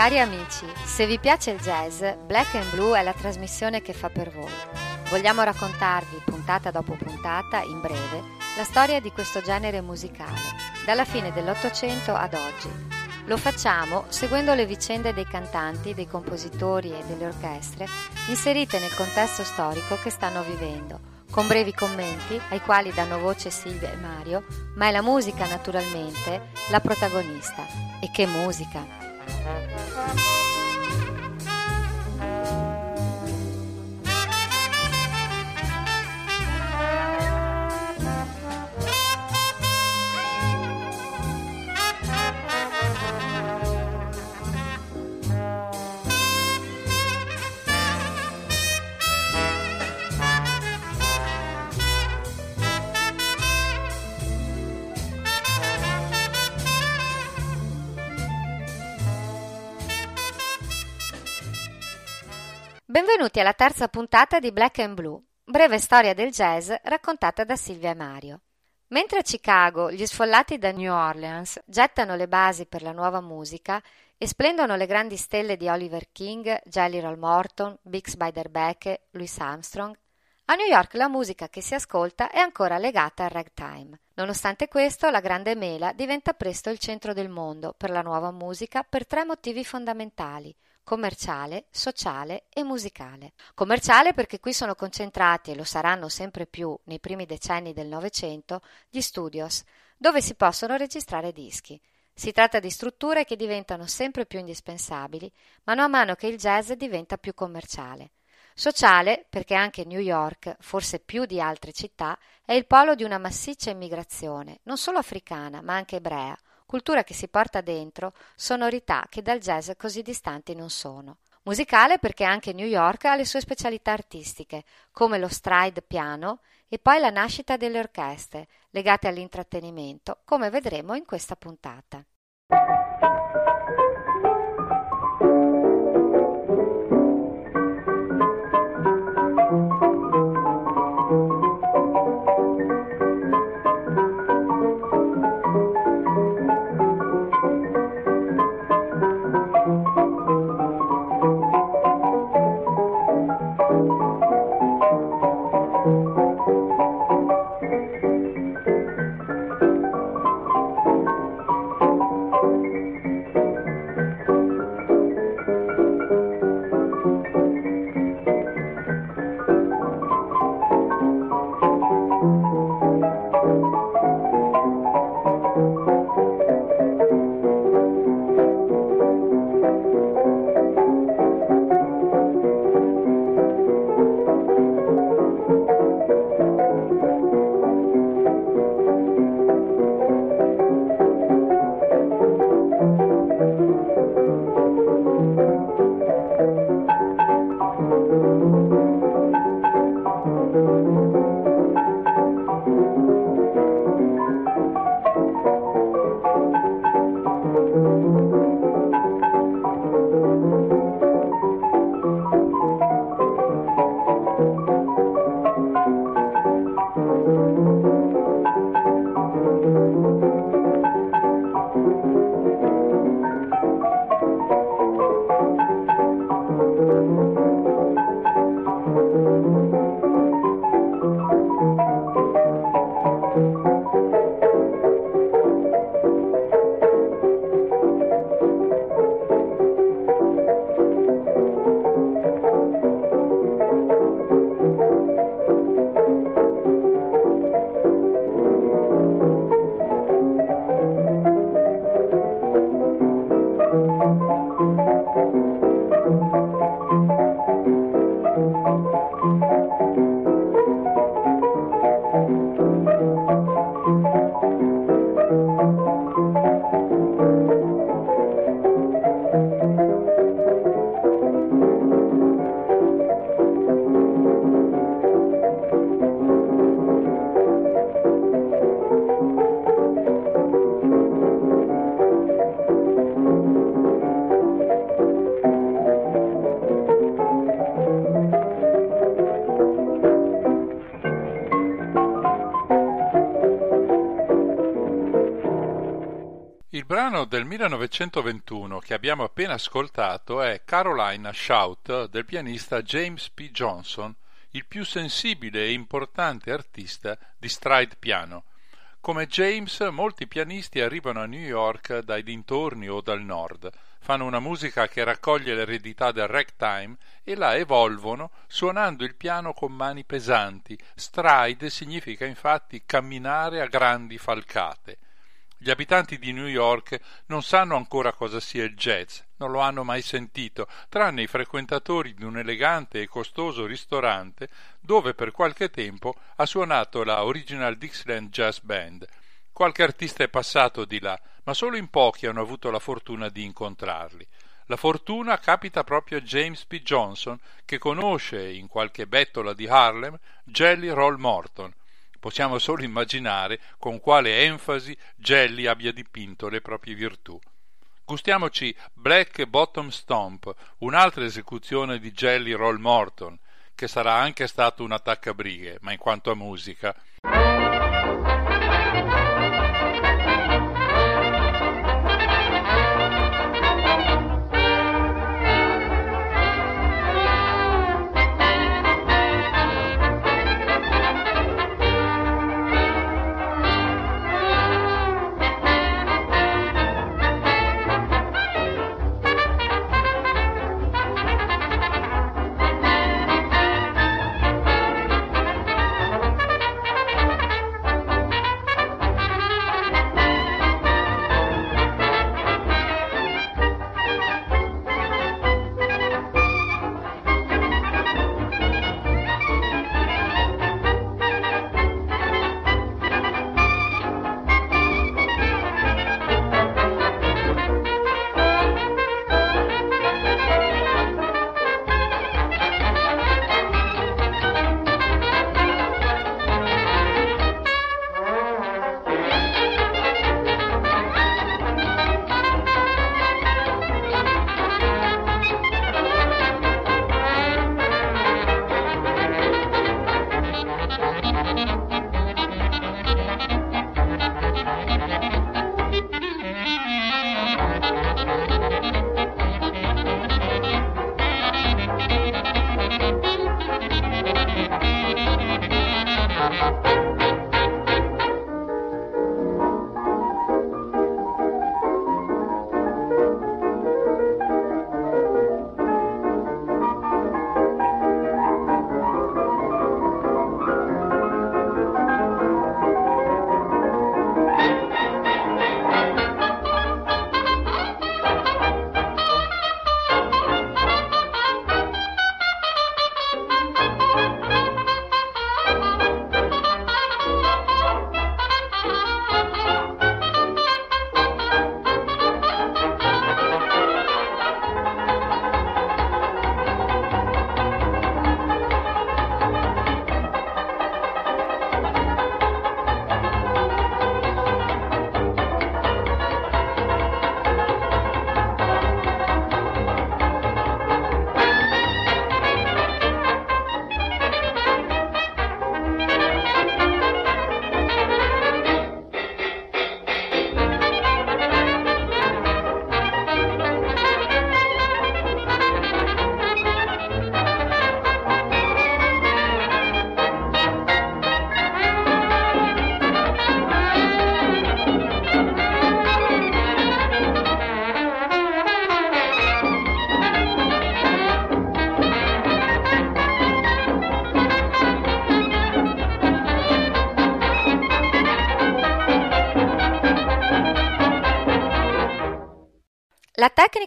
Cari amici, se vi piace il jazz, Black and Blue è la trasmissione che fa per voi. Vogliamo raccontarvi, puntata dopo puntata, in breve, la storia di questo genere musicale, dalla fine dell'Ottocento ad oggi. Lo facciamo seguendo le vicende dei cantanti, dei compositori e delle orchestre inserite nel contesto storico che stanno vivendo, con brevi commenti ai quali danno voce Silvia e Mario, ma è la musica naturalmente la protagonista. E che musica! you Benvenuti alla terza puntata di Black and Blue, breve storia del jazz raccontata da Silvia e Mario. Mentre a Chicago gli sfollati da New Orleans gettano le basi per la nuova musica e splendono le grandi stelle di Oliver King, Jelly Roll Morton, Bix Beiderbecke, Louis Armstrong, a New York la musica che si ascolta è ancora legata al ragtime. Nonostante questo, la Grande Mela diventa presto il centro del mondo per la nuova musica per tre motivi fondamentali – commerciale, sociale e musicale. Commerciale perché qui sono concentrati, e lo saranno sempre più nei primi decenni del Novecento, gli studios, dove si possono registrare dischi. Si tratta di strutture che diventano sempre più indispensabili, mano a mano che il jazz diventa più commerciale. Sociale perché anche New York, forse più di altre città, è il polo di una massiccia immigrazione, non solo africana, ma anche ebrea, cultura che si porta dentro, sonorità che dal jazz così distanti non sono. Musicale perché anche New York ha le sue specialità artistiche, come lo stride piano e poi la nascita delle orchestre, legate all'intrattenimento, come vedremo in questa puntata. 1921 che abbiamo appena ascoltato è Carolina Shout del pianista James P. Johnson, il più sensibile e importante artista di stride piano. Come James, molti pianisti arrivano a New York dai dintorni o dal nord, fanno una musica che raccoglie l'eredità del ragtime e la evolvono suonando il piano con mani pesanti. Stride significa infatti camminare a grandi falcate. Gli abitanti di New York non sanno ancora cosa sia il jazz, non lo hanno mai sentito, tranne i frequentatori di un elegante e costoso ristorante dove per qualche tempo ha suonato la Original Dixieland Jazz Band. Qualche artista è passato di là, ma solo in pochi hanno avuto la fortuna di incontrarli. La fortuna capita proprio a James P. Johnson, che conosce in qualche bettola di Harlem Jelly Roll Morton, Possiamo solo immaginare con quale enfasi Gelli abbia dipinto le proprie virtù. Gustiamoci Black Bottom Stomp, un'altra esecuzione di Jelly Roll Morton, che sarà anche stato un attaccabrighe, ma in quanto a musica.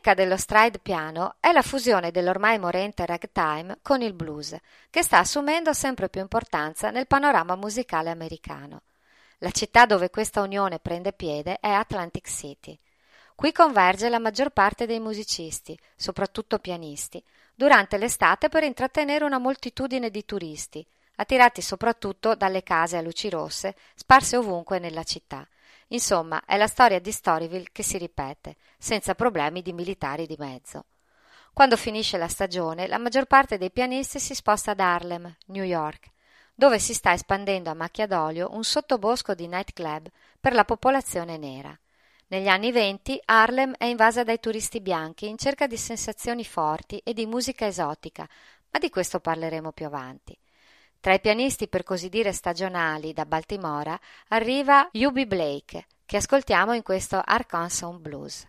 Tecnica dello stride piano è la fusione dell'ormai morente ragtime con il blues, che sta assumendo sempre più importanza nel panorama musicale americano. La città dove questa unione prende piede è Atlantic City. Qui converge la maggior parte dei musicisti, soprattutto pianisti, durante l'estate per intrattenere una moltitudine di turisti, attirati soprattutto dalle case a luci rosse sparse ovunque nella città Insomma, è la storia di Storyville che si ripete, senza problemi di militari di mezzo. Quando finisce la stagione, la maggior parte dei pianisti si sposta ad Harlem, New York, dove si sta espandendo a macchia d'olio un sottobosco di nightclub per la popolazione nera. Negli anni venti Harlem è invasa dai turisti bianchi in cerca di sensazioni forti e di musica esotica, ma di questo parleremo più avanti. Tra i pianisti per così dire stagionali da Baltimora arriva Yubi Blake, che ascoltiamo in questo Arkansas Blues.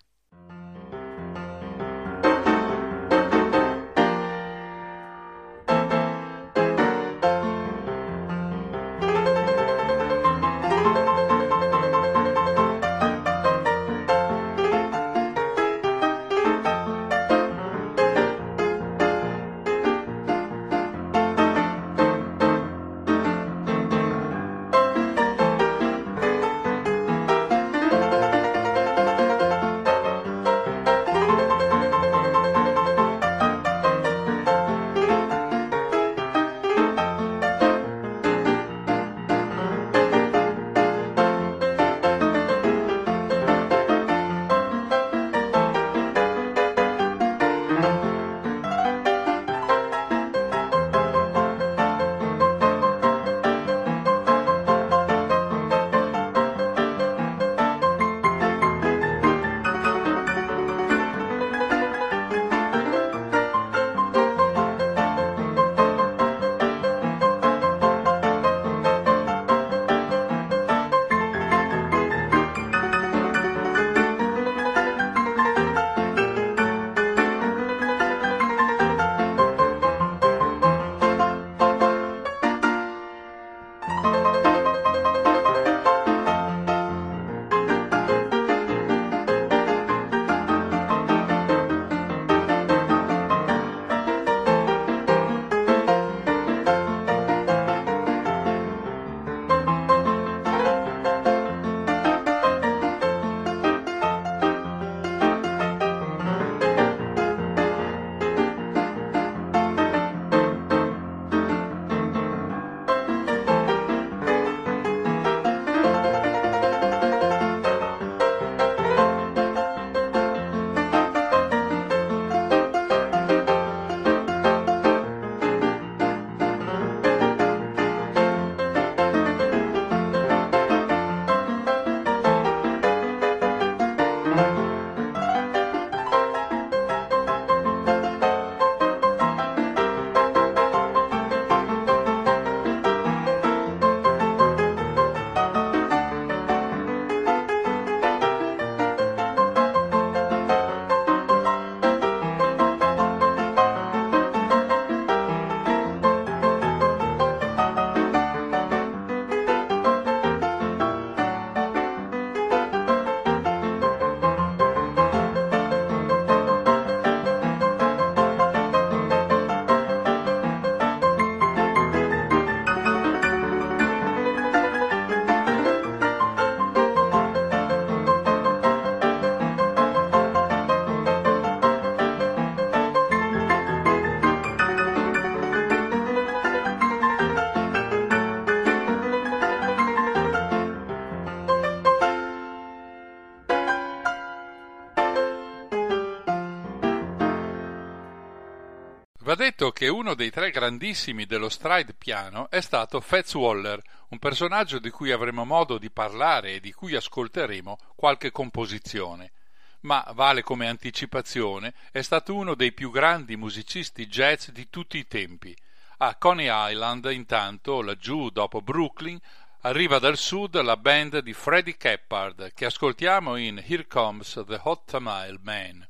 Va detto che uno dei tre grandissimi dello stride piano è stato Fats Waller, un personaggio di cui avremo modo di parlare e di cui ascolteremo qualche composizione. Ma vale come anticipazione, è stato uno dei più grandi musicisti jazz di tutti i tempi. A Coney Island, intanto, laggiù dopo Brooklyn, arriva dal sud la band di Freddie Keppard, che ascoltiamo in Here Comes the Hot Tamale Man.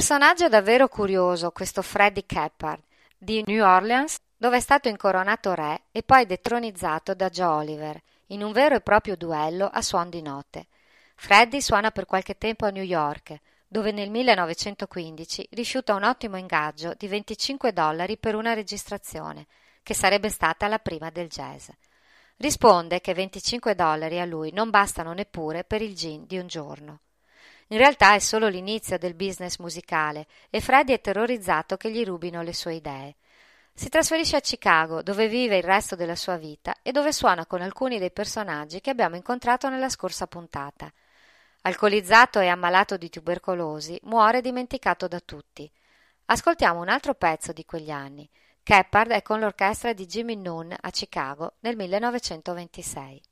Personaggio davvero curioso questo Freddie Keppard di New Orleans, dove è stato incoronato re e poi detronizzato da Joe Oliver in un vero e proprio duello a suon di note. Freddie suona per qualche tempo a New York, dove nel 1915 rifiuta un ottimo ingaggio di 25 dollari per una registrazione, che sarebbe stata la prima del jazz. Risponde che 25 dollari a lui non bastano neppure per il gin di un giorno. In realtà è solo l'inizio del business musicale e Freddy è terrorizzato che gli rubino le sue idee. Si trasferisce a Chicago, dove vive il resto della sua vita e dove suona con alcuni dei personaggi che abbiamo incontrato nella scorsa puntata. Alcolizzato e ammalato di tubercolosi, muore dimenticato da tutti. Ascoltiamo un altro pezzo di quegli anni. Keppard è con l'orchestra di Jimmy Noon a Chicago nel 1926.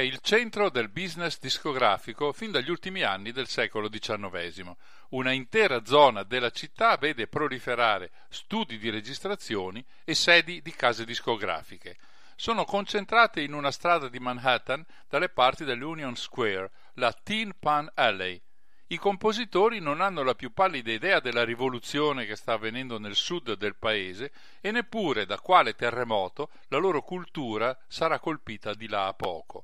Il centro del business discografico fin dagli ultimi anni del secolo XIX. Una intera zona della città vede proliferare studi di registrazioni e sedi di case discografiche. Sono concentrate in una strada di Manhattan dalle parti dell'Union Square, la Tin Pan Alley, i compositori non hanno la più pallida idea della rivoluzione che sta avvenendo nel sud del paese e neppure da quale terremoto la loro cultura sarà colpita di là a poco.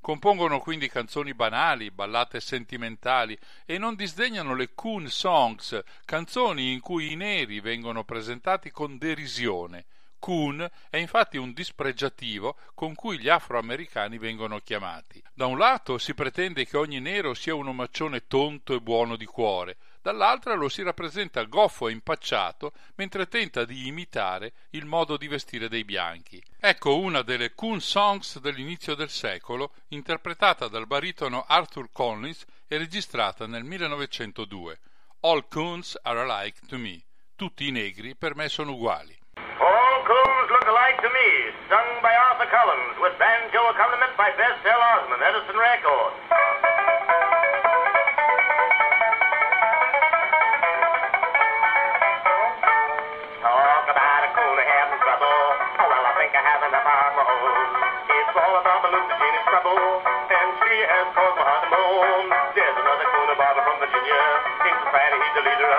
Compongono quindi canzoni banali, ballate sentimentali e non disdegnano le coon songs, canzoni in cui i neri vengono presentati con derisione, Coon è infatti un dispregiativo con cui gli afroamericani vengono chiamati. Da un lato si pretende che ogni nero sia un omaccione tonto e buono di cuore, dall'altra lo si rappresenta goffo e impacciato mentre tenta di imitare il modo di vestire dei bianchi. Ecco una delle Coon Songs dell'inizio del secolo, interpretata dal baritono Arthur Collins e registrata nel 1902. All Coons are alike to me. Tutti i negri per me sono uguali. All coons look alike to me, sung by Arthur Collins, with banjo accompaniment by Bess L. Osmond, Edison Records.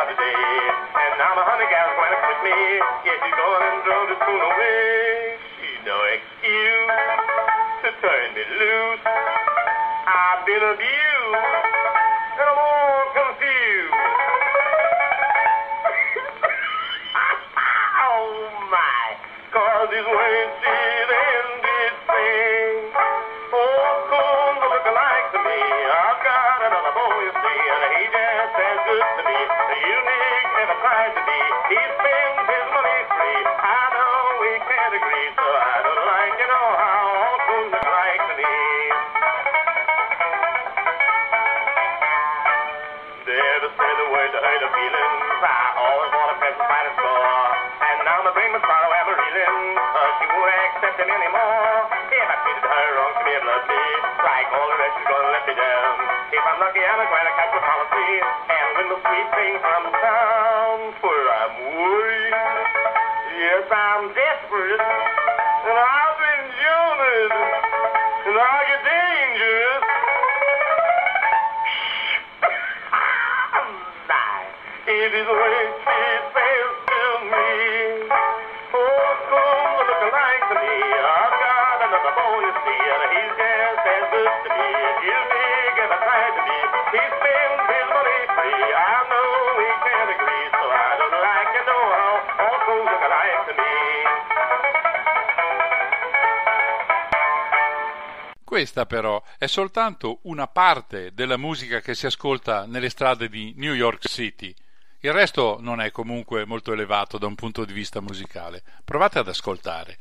He's the leader of the day. And now my honey gal's to quit me. Yeah, she's going and drove this coon away. She's no excuse to turn me loose. I've been abused, and I'm all confused. oh my, cause his ways have. Like all the rest, she's gonna let me down. If I'm lucky, I'm to catch the policy. And win the sweet thing from town. For I'm worried. Yes, I'm desperate. And I've been Jonas. And are you dangerous? It is way she says Questa però è soltanto una parte della musica che si ascolta nelle strade di New York City. Il resto non è comunque molto elevato da un punto di vista musicale. Provate ad ascoltare.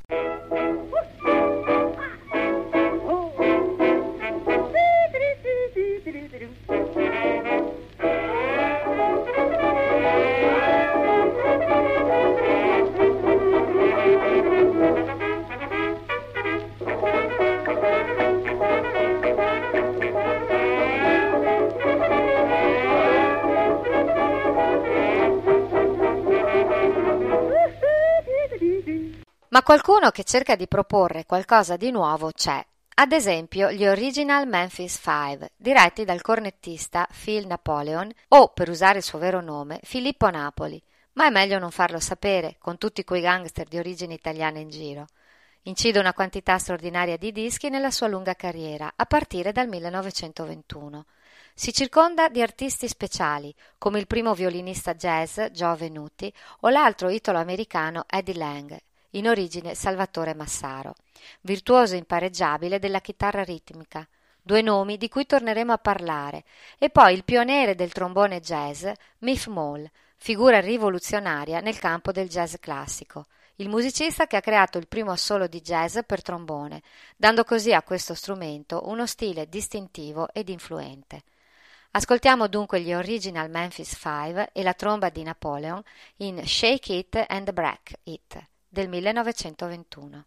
Qualcuno che cerca di proporre qualcosa di nuovo c'è. Ad esempio gli Original Memphis Five, diretti dal cornettista Phil Napoleon o, per usare il suo vero nome, Filippo Napoli, ma è meglio non farlo sapere con tutti quei gangster di origine italiana in giro. Incide una quantità straordinaria di dischi nella sua lunga carriera, a partire dal 1921. Si circonda di artisti speciali, come il primo violinista jazz Joe Venuti o l'altro italo-americano Eddie Lang, in origine Salvatore Massaro, virtuoso impareggiabile della chitarra ritmica, due nomi di cui torneremo a parlare, e poi il pioniere del trombone jazz, Miff Mall, figura rivoluzionaria nel campo del jazz classico, il musicista che ha creato il primo assolo di jazz per trombone, dando così a questo strumento uno stile distintivo ed influente. Ascoltiamo dunque gli Original Memphis Five e la tromba di Napoleon in Shake It and Break It del 1921.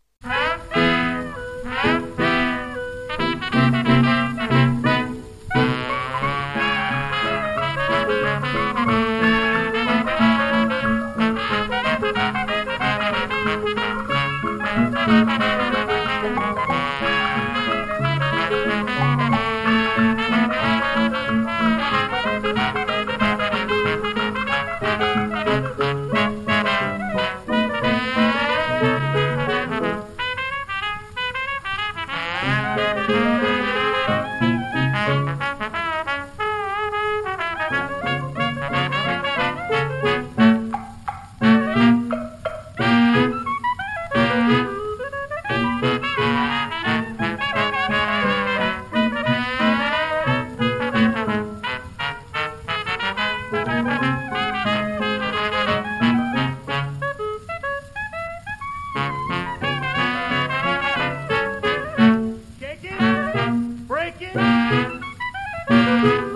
Música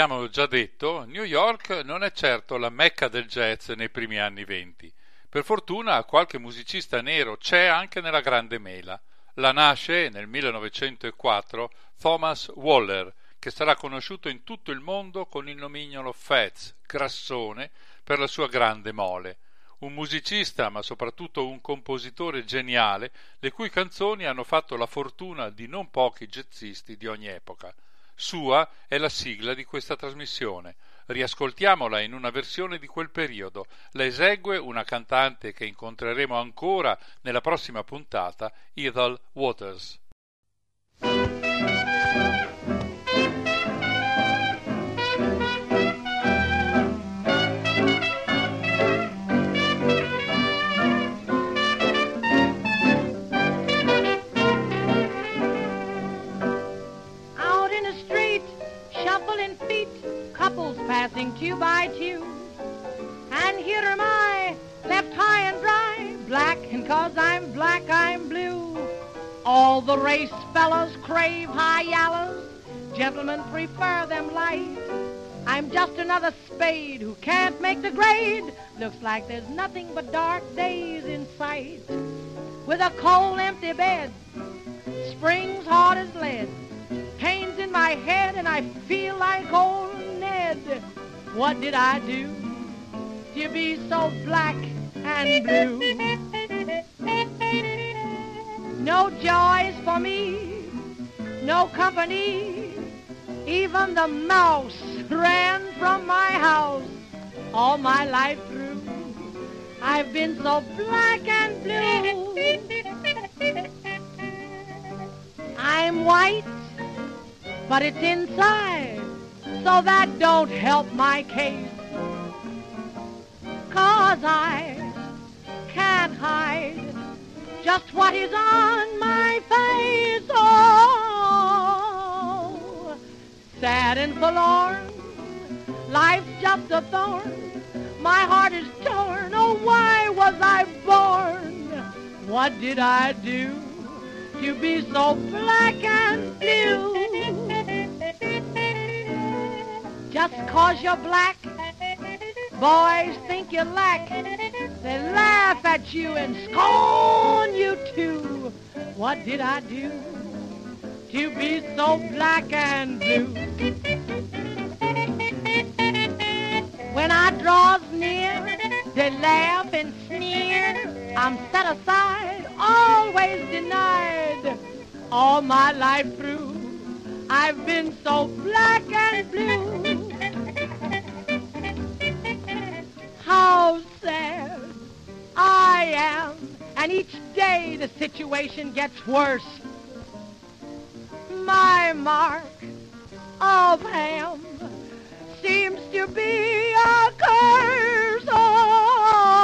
abbiamo già detto, New York non è certo la mecca del jazz nei primi anni venti. Per fortuna qualche musicista nero c'è anche nella grande mela. La nasce nel 1904 Thomas Waller, che sarà conosciuto in tutto il mondo con il nomignolo Fats, grassone, per la sua grande mole. Un musicista, ma soprattutto un compositore geniale, le cui canzoni hanno fatto la fortuna di non pochi jazzisti di ogni epoca. Sua è la sigla di questa trasmissione. Riascoltiamola in una versione di quel periodo. La esegue una cantante che incontreremo ancora nella prossima puntata, Ethel Waters. Prefer them light. I'm just another spade who can't make the grade. Looks like there's nothing but dark days in sight. With a cold, empty bed, springs hard as lead, pains in my head, and I feel like old Ned. What did I do to be so black and blue? No joys for me, no company. Even the mouse ran from my house all my life through. I've been so black and blue. I'm white, but it's inside, so that don't help my case. Cause I can't hide just what is on my face. Oh, sad and forlorn, life's just a thorn. My heart is torn. Oh, why was I born? What did I do to be so black and blue? Just cause you're black, boys think you lack. They laugh at you and scorn you too. What did I do to be so black and blue? When I draws near, they laugh and sneer. I'm set aside, always denied. All my life through, I've been so black and blue. How sad I am, and each day the situation gets worse. My mark of ham seems to be a curse. Oh,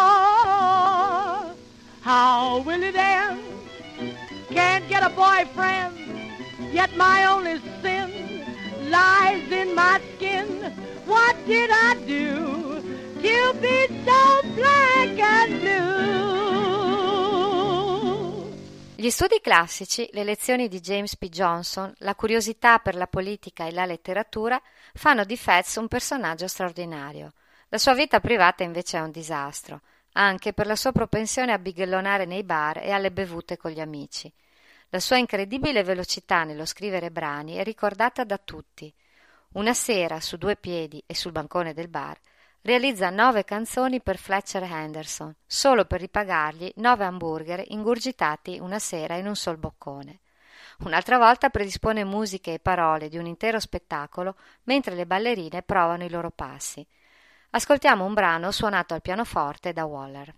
how will it end? Can't get a boyfriend, yet my only sin lies in my skin. What did I do to be so black and blue? Gli studi classici, le lezioni di James P. Johnson, la curiosità per la politica e la letteratura fanno di Fats un personaggio straordinario. La sua vita privata invece è un disastro, anche per la sua propensione a bighellonare nei bar e alle bevute con gli amici. La sua incredibile velocità nello scrivere brani è ricordata da tutti. Una sera, su due piedi e sul bancone del bar, realizza nove canzoni per Fletcher Henderson, solo per ripagargli nove hamburger ingurgitati una sera in un sol boccone. Un'altra volta predispone musiche e parole di un intero spettacolo mentre le ballerine provano i loro passi. Ascoltiamo un brano suonato al pianoforte da Waller.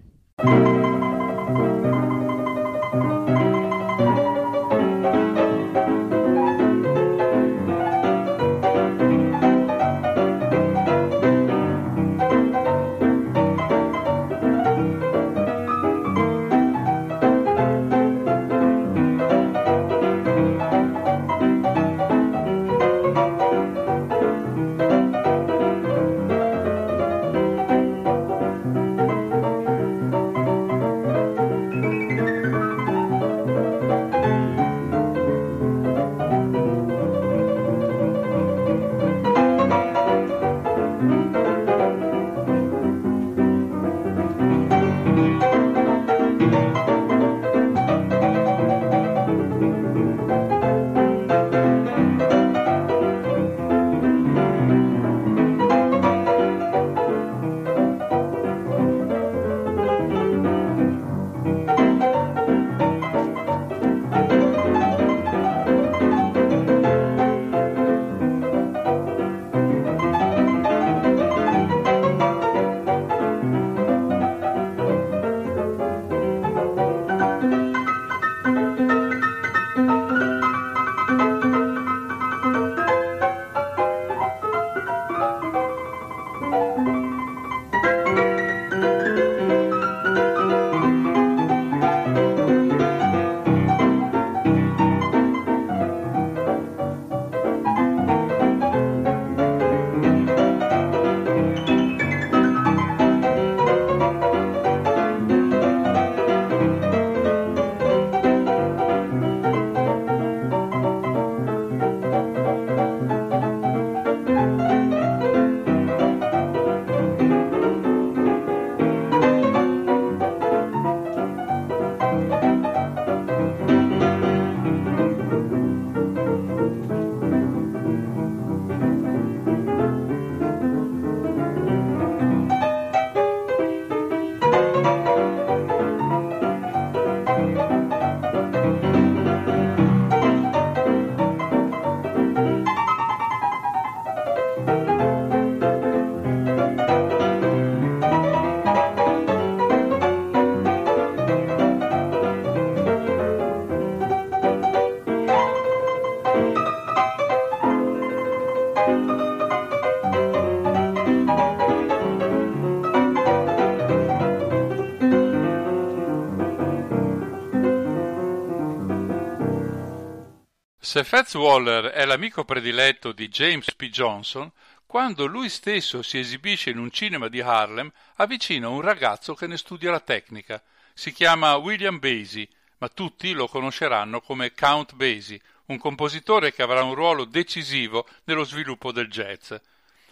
Se Fats Waller è l'amico prediletto di James P. Johnson, quando lui stesso si esibisce in un cinema di Harlem, avvicina un ragazzo che ne studia la tecnica. Si chiama William Basie, ma tutti lo conosceranno come Count Basie, un compositore che avrà un ruolo decisivo nello sviluppo del jazz.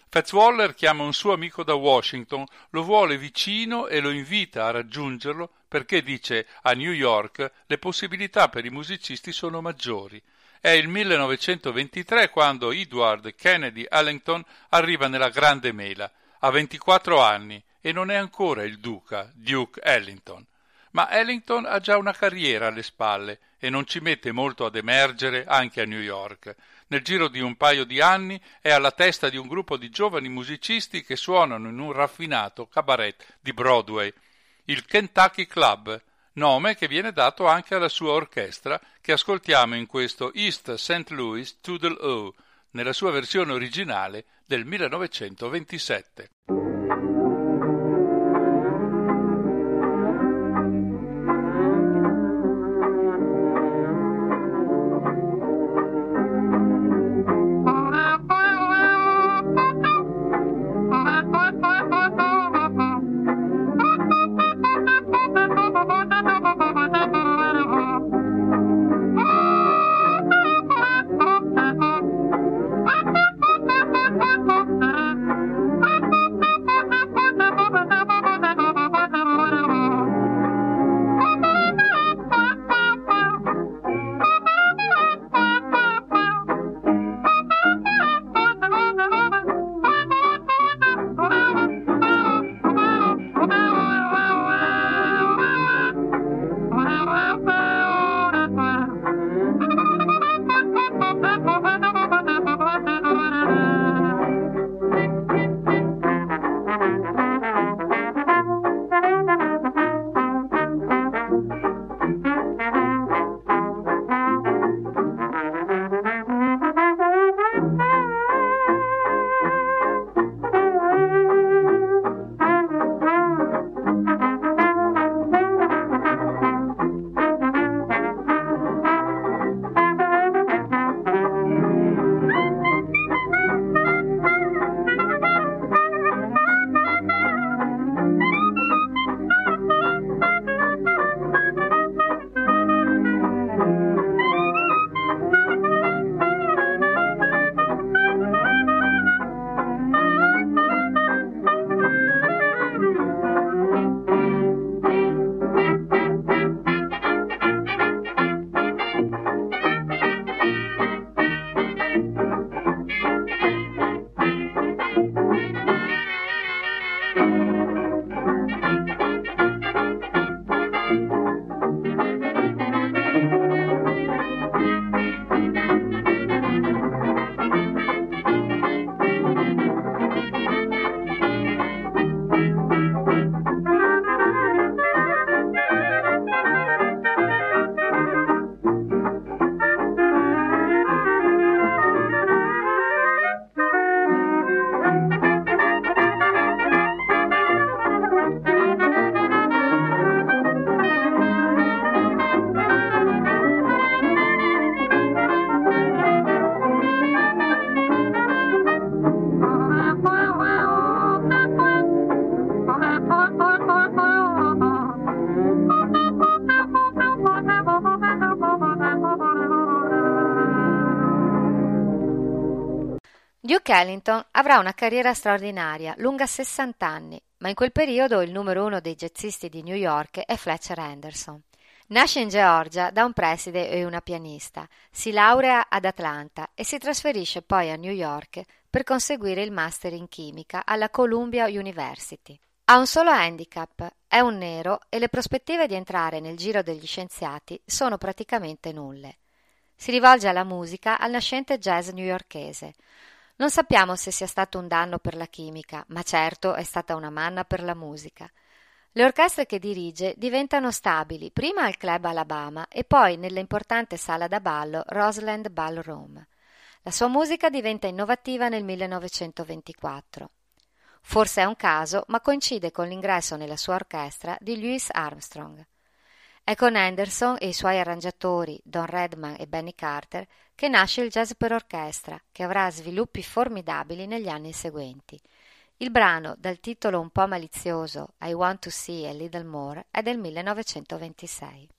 Fats Waller chiama un suo amico da Washington, lo vuole vicino e lo invita a raggiungerlo perché dice a New York le possibilità per i musicisti sono maggiori. È il 1923 quando Edward Kennedy Ellington arriva nella Grande Mela. Ha 24 anni e non è ancora il duca, Duke Ellington. Ma Ellington ha già una carriera alle spalle e non ci mette molto ad emergere anche a New York. Nel giro di un paio di anni è alla testa di un gruppo di giovani musicisti che suonano in un raffinato cabaret di Broadway, il Kentucky Club, nome che viene dato anche alla sua orchestra che ascoltiamo in questo East St. Louis Toodle O, nella sua versione originale del 1927. Duke Ellington avrà una carriera straordinaria, lunga 60 anni, ma in quel periodo il numero uno dei jazzisti di New York è Fletcher Henderson. Nasce in Georgia da un preside e una pianista, si laurea ad Atlanta e si trasferisce poi a New York per conseguire il master in chimica alla Columbia University. Ha un solo handicap, è un nero e le prospettive di entrare nel giro degli scienziati sono praticamente nulle. Si rivolge alla musica al nascente jazz newyorkese, non sappiamo se sia stato un danno per la chimica, ma certo è stata una manna per la musica. Le orchestre che dirige diventano stabili prima al Club Alabama e poi nell'importante sala da ballo Roseland Ballroom. La sua musica diventa innovativa nel 1924. Forse è un caso, ma coincide con l'ingresso nella sua orchestra di Louis Armstrong. È con Anderson e i suoi arrangiatori, Don Redman e Benny Carter, che nasce il jazz per orchestra, che avrà sviluppi formidabili negli anni seguenti. Il brano, dal titolo un po' malizioso I Want to See a Little More, è del 1926.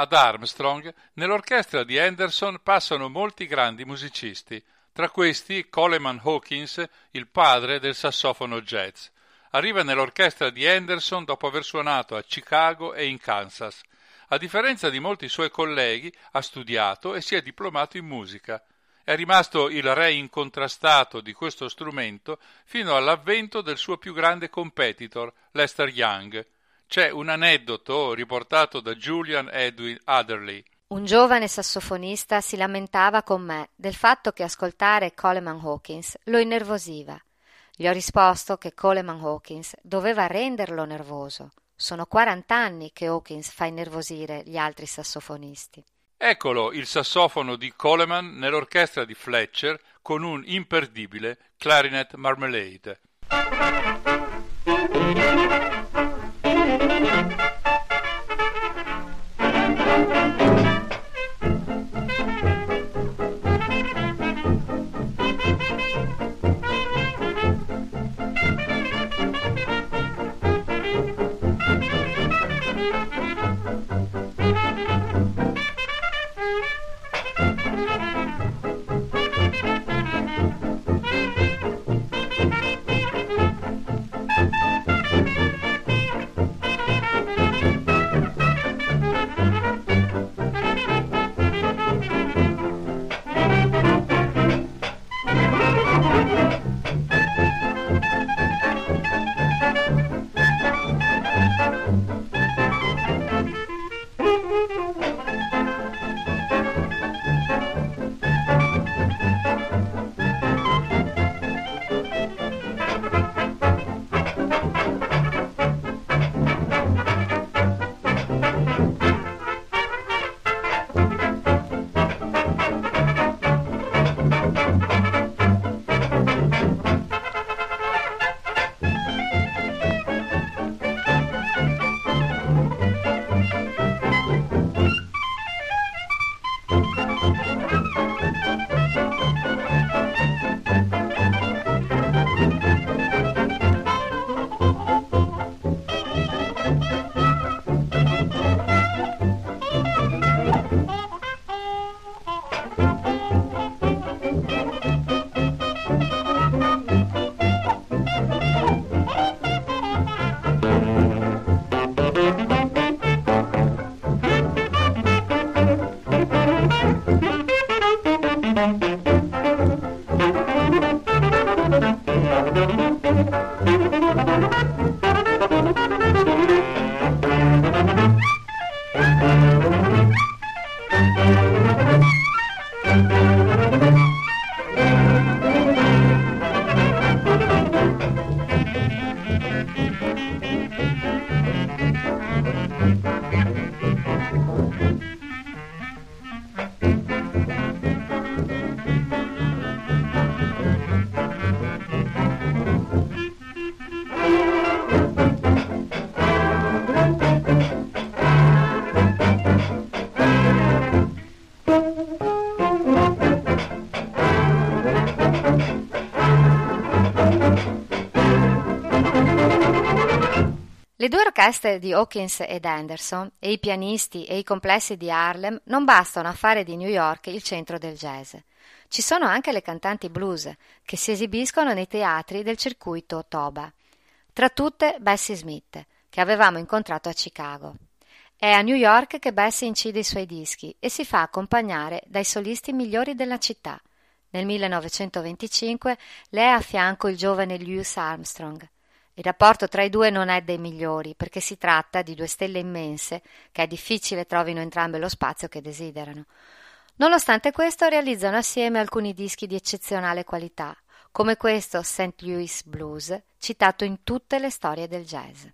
Ad Armstrong, nell'orchestra di Anderson passano molti grandi musicisti, tra questi Coleman Hawkins, il padre del sassofono jazz. Arriva nell'orchestra di Anderson dopo aver suonato a Chicago e in Kansas. A differenza di molti suoi colleghi, ha studiato e si è diplomato in musica. È rimasto il re incontrastato di questo strumento fino all'avvento del suo più grande competitor, Lester Young. C'è un aneddoto riportato da Julian Edwin Adderley. Un giovane sassofonista si lamentava con me del fatto che ascoltare Coleman Hawkins lo innervosiva. Gli ho risposto che Coleman Hawkins doveva renderlo nervoso. Sono 40 anni che Hawkins fa innervosire gli altri sassofonisti. Eccolo il sassofono di Coleman nell'orchestra di Fletcher con un imperdibile Clarinet Marmalade. Orchestre di Hawkins ed Anderson e i pianisti e i complessi di Harlem non bastano a fare di New York il centro del jazz. Ci sono anche le cantanti blues che si esibiscono nei teatri del circuito Toba. Tra tutte Bessie Smith, che avevamo incontrato a Chicago. È a New York che Bessie incide i suoi dischi e si fa accompagnare dai solisti migliori della città. Nel 1925 lei è a fianco il giovane Louis Armstrong. Il rapporto tra i due non è dei migliori, perché si tratta di due stelle immense che è difficile trovino entrambe lo spazio che desiderano. Nonostante questo realizzano assieme alcuni dischi di eccezionale qualità, come questo St. Louis Blues, citato in tutte le storie del jazz.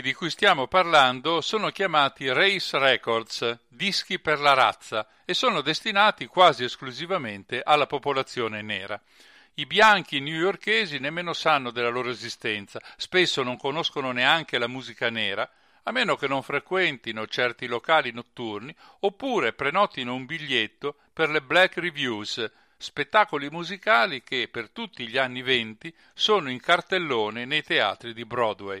Di cui stiamo parlando sono chiamati Race Records, dischi per la razza, e sono destinati quasi esclusivamente alla popolazione nera. I bianchi newyorkesi nemmeno sanno della loro esistenza, spesso non conoscono neanche la musica nera, a meno che non frequentino certi locali notturni oppure prenotino un biglietto per le Black Reviews, spettacoli musicali che per tutti gli anni venti sono in cartellone nei teatri di Broadway.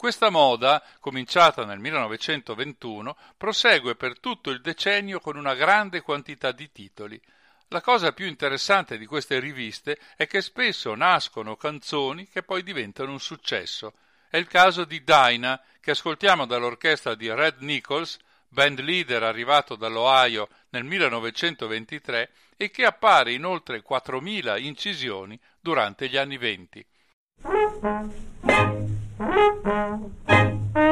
Questa moda, cominciata nel 1921, prosegue per tutto il decennio con una grande quantità di titoli. La cosa più interessante di queste riviste è che spesso nascono canzoni che poi diventano un successo. È il caso di Dinah, che ascoltiamo dall'orchestra di Red Nichols, band leader arrivato dall'Ohio nel 1923 e che appare in oltre 4.000 incisioni durante gli anni venti. Mm-hmm.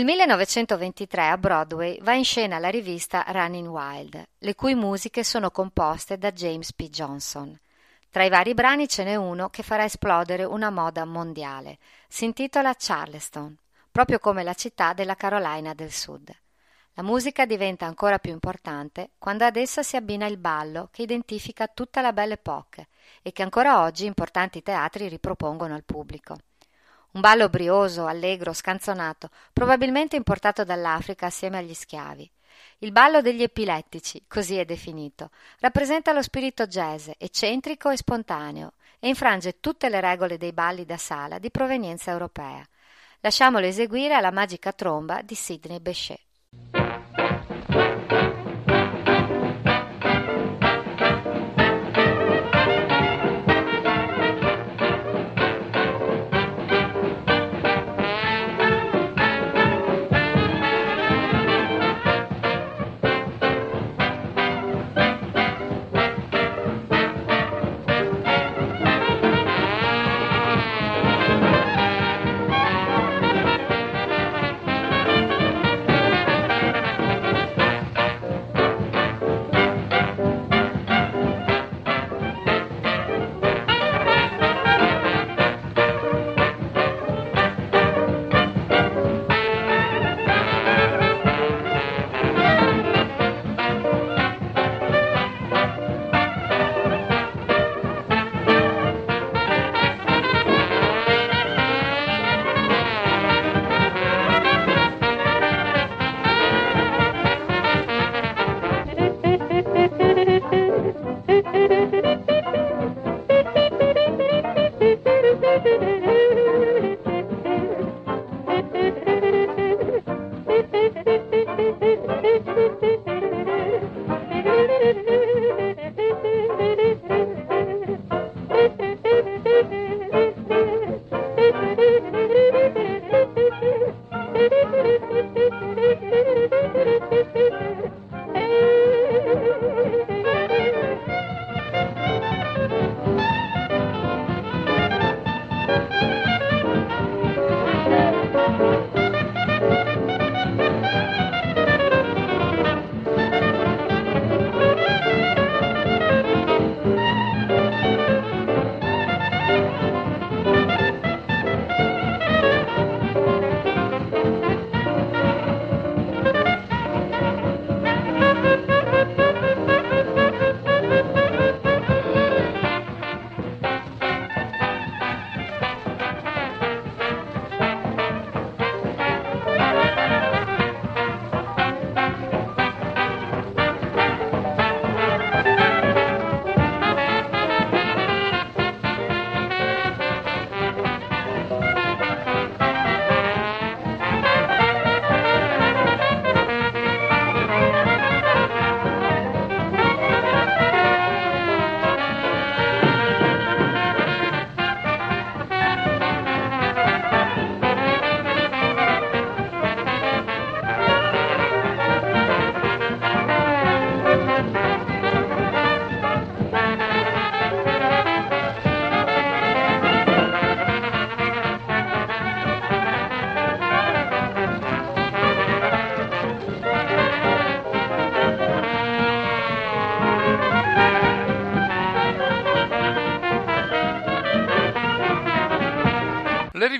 Nel 1923 a Broadway va in scena la rivista Running Wild, le cui musiche sono composte da James P. Johnson. Tra i vari brani ce n'è uno che farà esplodere una moda mondiale. Si intitola Charleston, proprio come la città della Carolina del Sud. La musica diventa ancora più importante quando ad essa si abbina il ballo che identifica tutta la Belle Époque e che ancora oggi importanti teatri ripropongono al pubblico. Un ballo brioso, allegro, scanzonato, probabilmente importato dall'Africa assieme agli schiavi. Il ballo degli epilettici, così è definito, rappresenta lo spirito jazz, eccentrico e spontaneo, e infrange tutte le regole dei balli da sala di provenienza europea. Lasciamolo eseguire alla magica tromba di Sidney Bechet.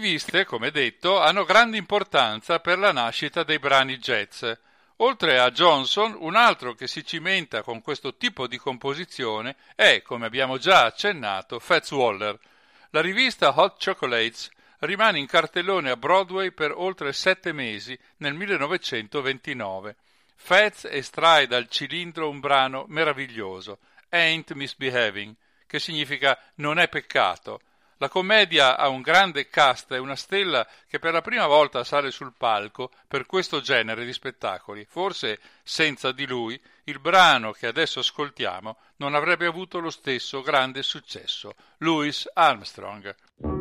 Riviste, come detto, hanno grande importanza per la nascita dei brani jazz. Oltre a Johnson, un altro che si cimenta con questo tipo di composizione è, come abbiamo già accennato, Fats Waller. La rivista Hot Chocolates rimane in cartellone a Broadway per oltre sette mesi nel 1929. Fats estrae dal cilindro un brano meraviglioso, Ain't Misbehaving, che significa non è peccato, la commedia ha un grande cast e una stella che per la prima volta sale sul palco per questo genere di spettacoli. Forse senza di lui il brano che adesso ascoltiamo non avrebbe avuto lo stesso grande successo. Louis Armstrong.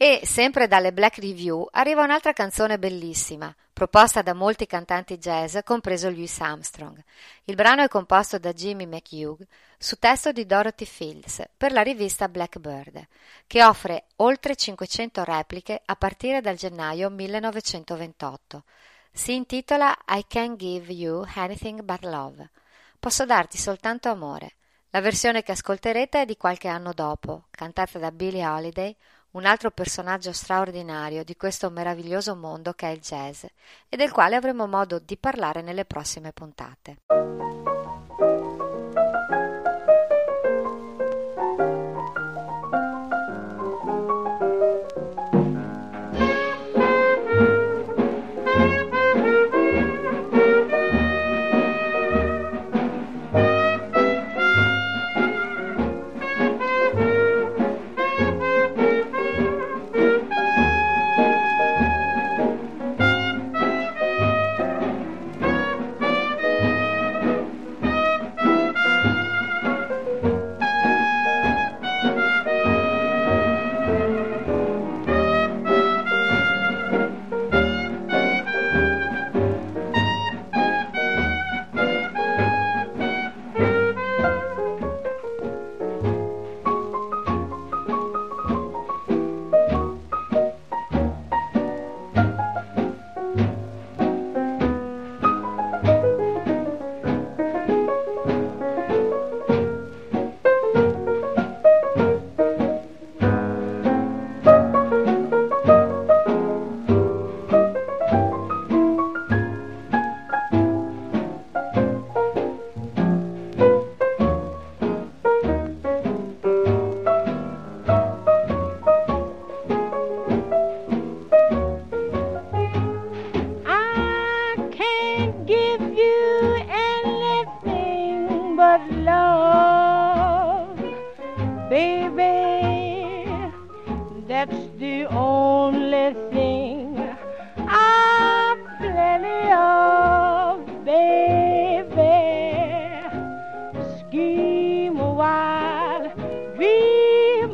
E sempre dalle Black Review arriva un'altra canzone bellissima, proposta da molti cantanti jazz, compreso Louis Armstrong. Il brano è composto da Jimmy McHugh su testo di Dorothy Fields per la rivista Blackbird, che offre oltre 500 repliche a partire dal gennaio 1928. Si intitola I Can't Give You Anything But Love. Posso darti soltanto amore. La versione che ascolterete è di qualche anno dopo, cantata da Billie Holiday, un altro personaggio straordinario di questo meraviglioso mondo che è il jazz e del quale avremo modo di parlare nelle prossime puntate.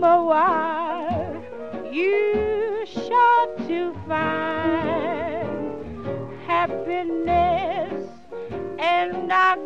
A while, you sure to find happiness, and I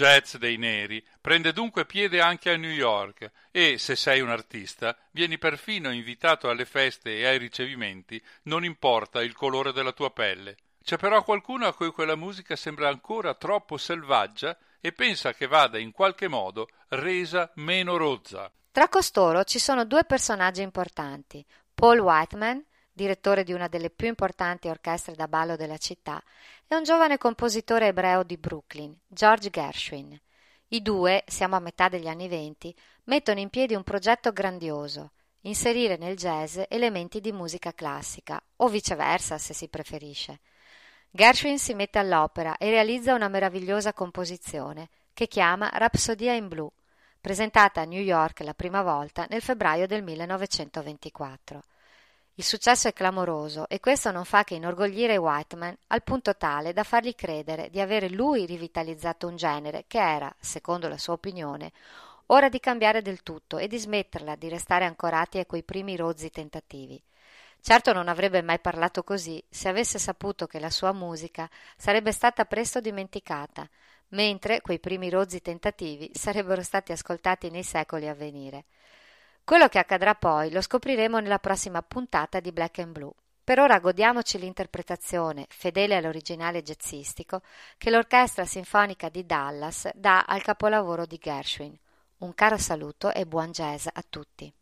jazz dei neri, prende dunque piede anche a New York e, se sei un artista, vieni perfino invitato alle feste e ai ricevimenti, non importa il colore della tua pelle. C'è però qualcuno a cui quella musica sembra ancora troppo selvaggia e pensa che vada in qualche modo resa meno rozza. Tra costoro ci sono due personaggi importanti, Paul Whiteman, direttore di una delle più importanti orchestre da ballo della città, e un giovane compositore ebreo di Brooklyn, George Gershwin. I due, siamo a metà degli anni venti, mettono in piedi un progetto grandioso, inserire nel jazz elementi di musica classica, o viceversa se si preferisce. Gershwin si mette all'opera e realizza una meravigliosa composizione che chiama Rapsodia in blu, presentata a New York la prima volta nel febbraio del 1924. Il successo è clamoroso e questo non fa che inorgoglire Whiteman al punto tale da fargli credere di avere lui rivitalizzato un genere che era, secondo la sua opinione, ora di cambiare del tutto e di smetterla di restare ancorati a quei primi rozzi tentativi. Certo non avrebbe mai parlato così se avesse saputo che la sua musica sarebbe stata presto dimenticata, mentre quei primi rozzi tentativi sarebbero stati ascoltati nei secoli a venire. Quello che accadrà poi lo scopriremo nella prossima puntata di Black and Blue. Per ora godiamoci l'interpretazione, fedele all'originale jazzistico, che l'Orchestra Sinfonica di Dallas dà al capolavoro di Gershwin. Un caro saluto e buon jazz a tutti.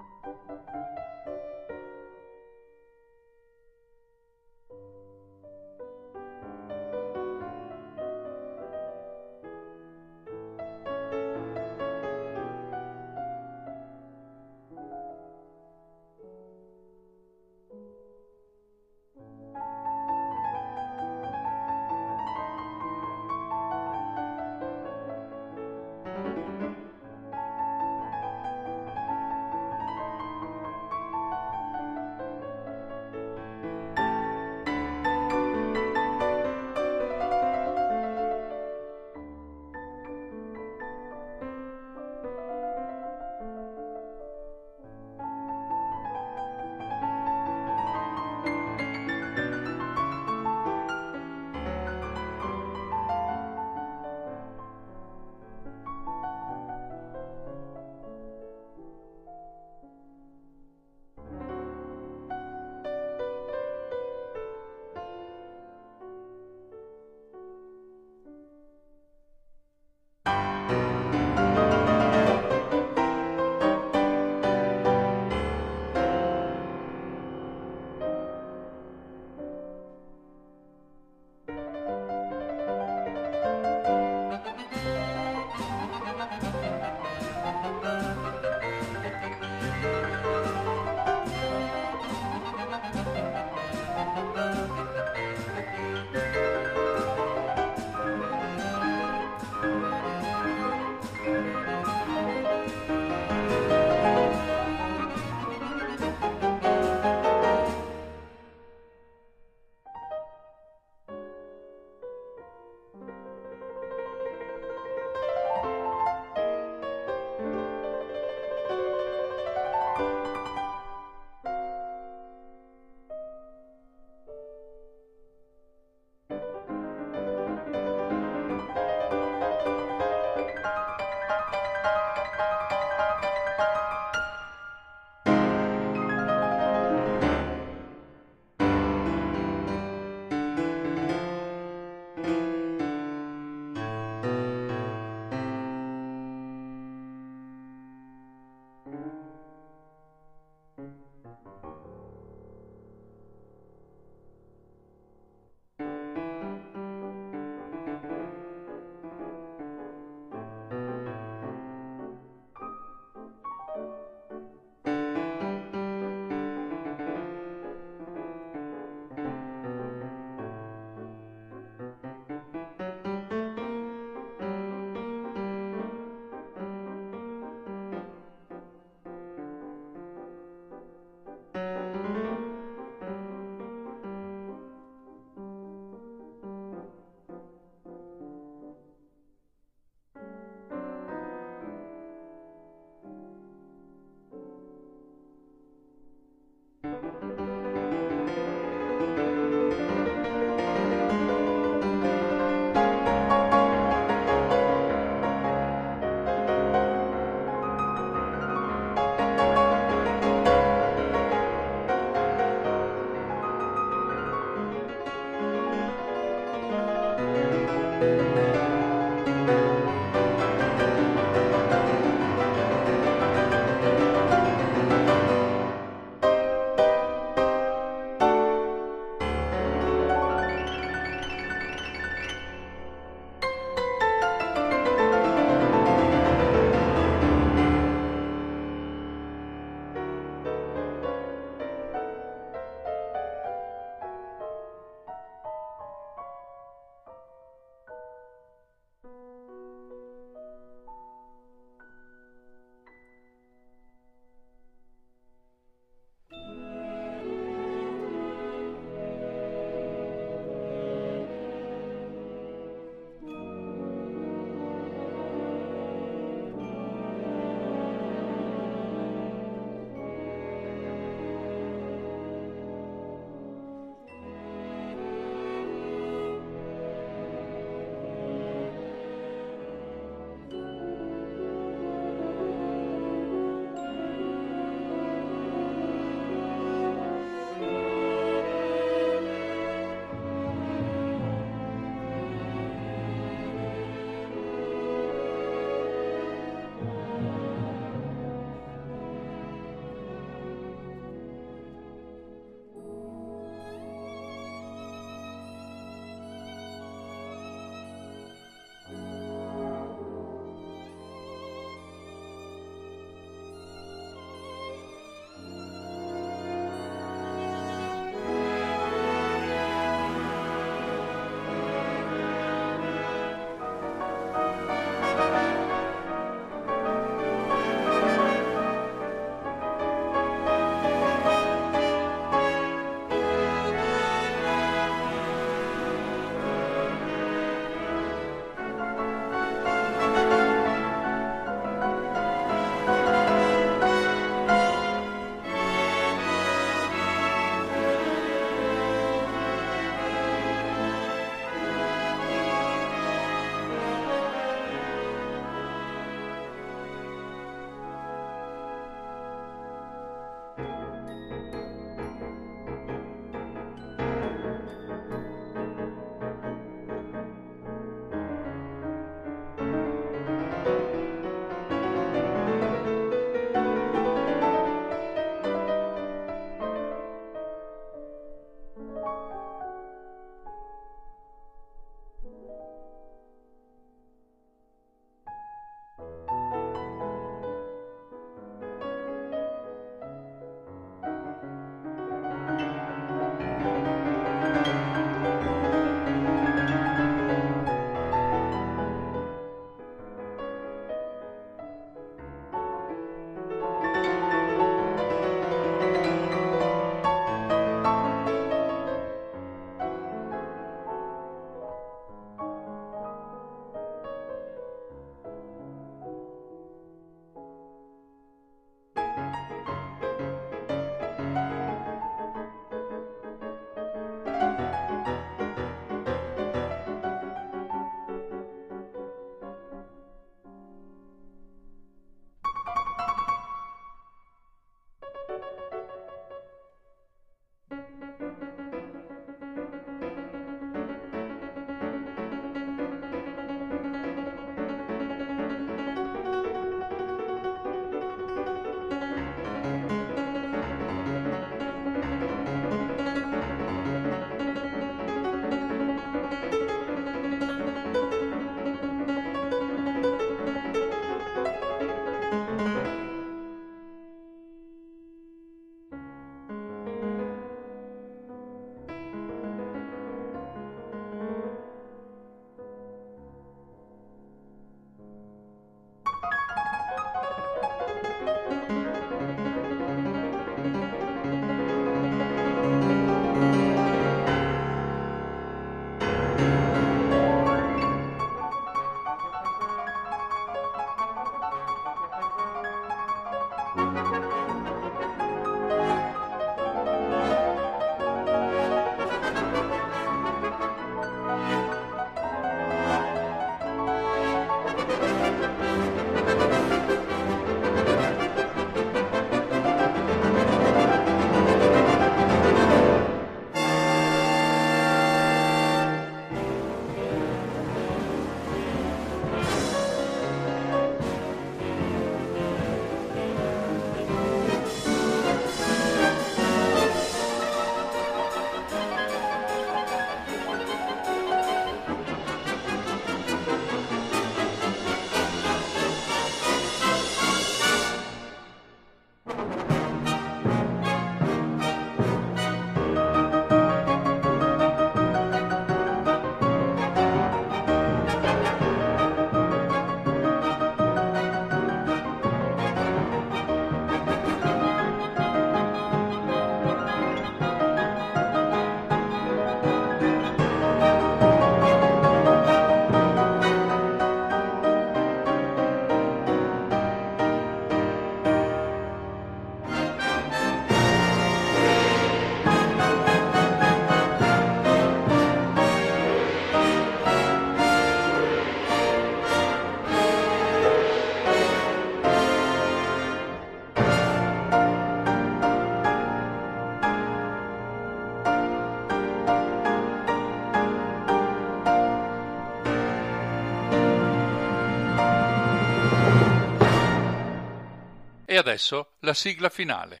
Adesso la sigla finale.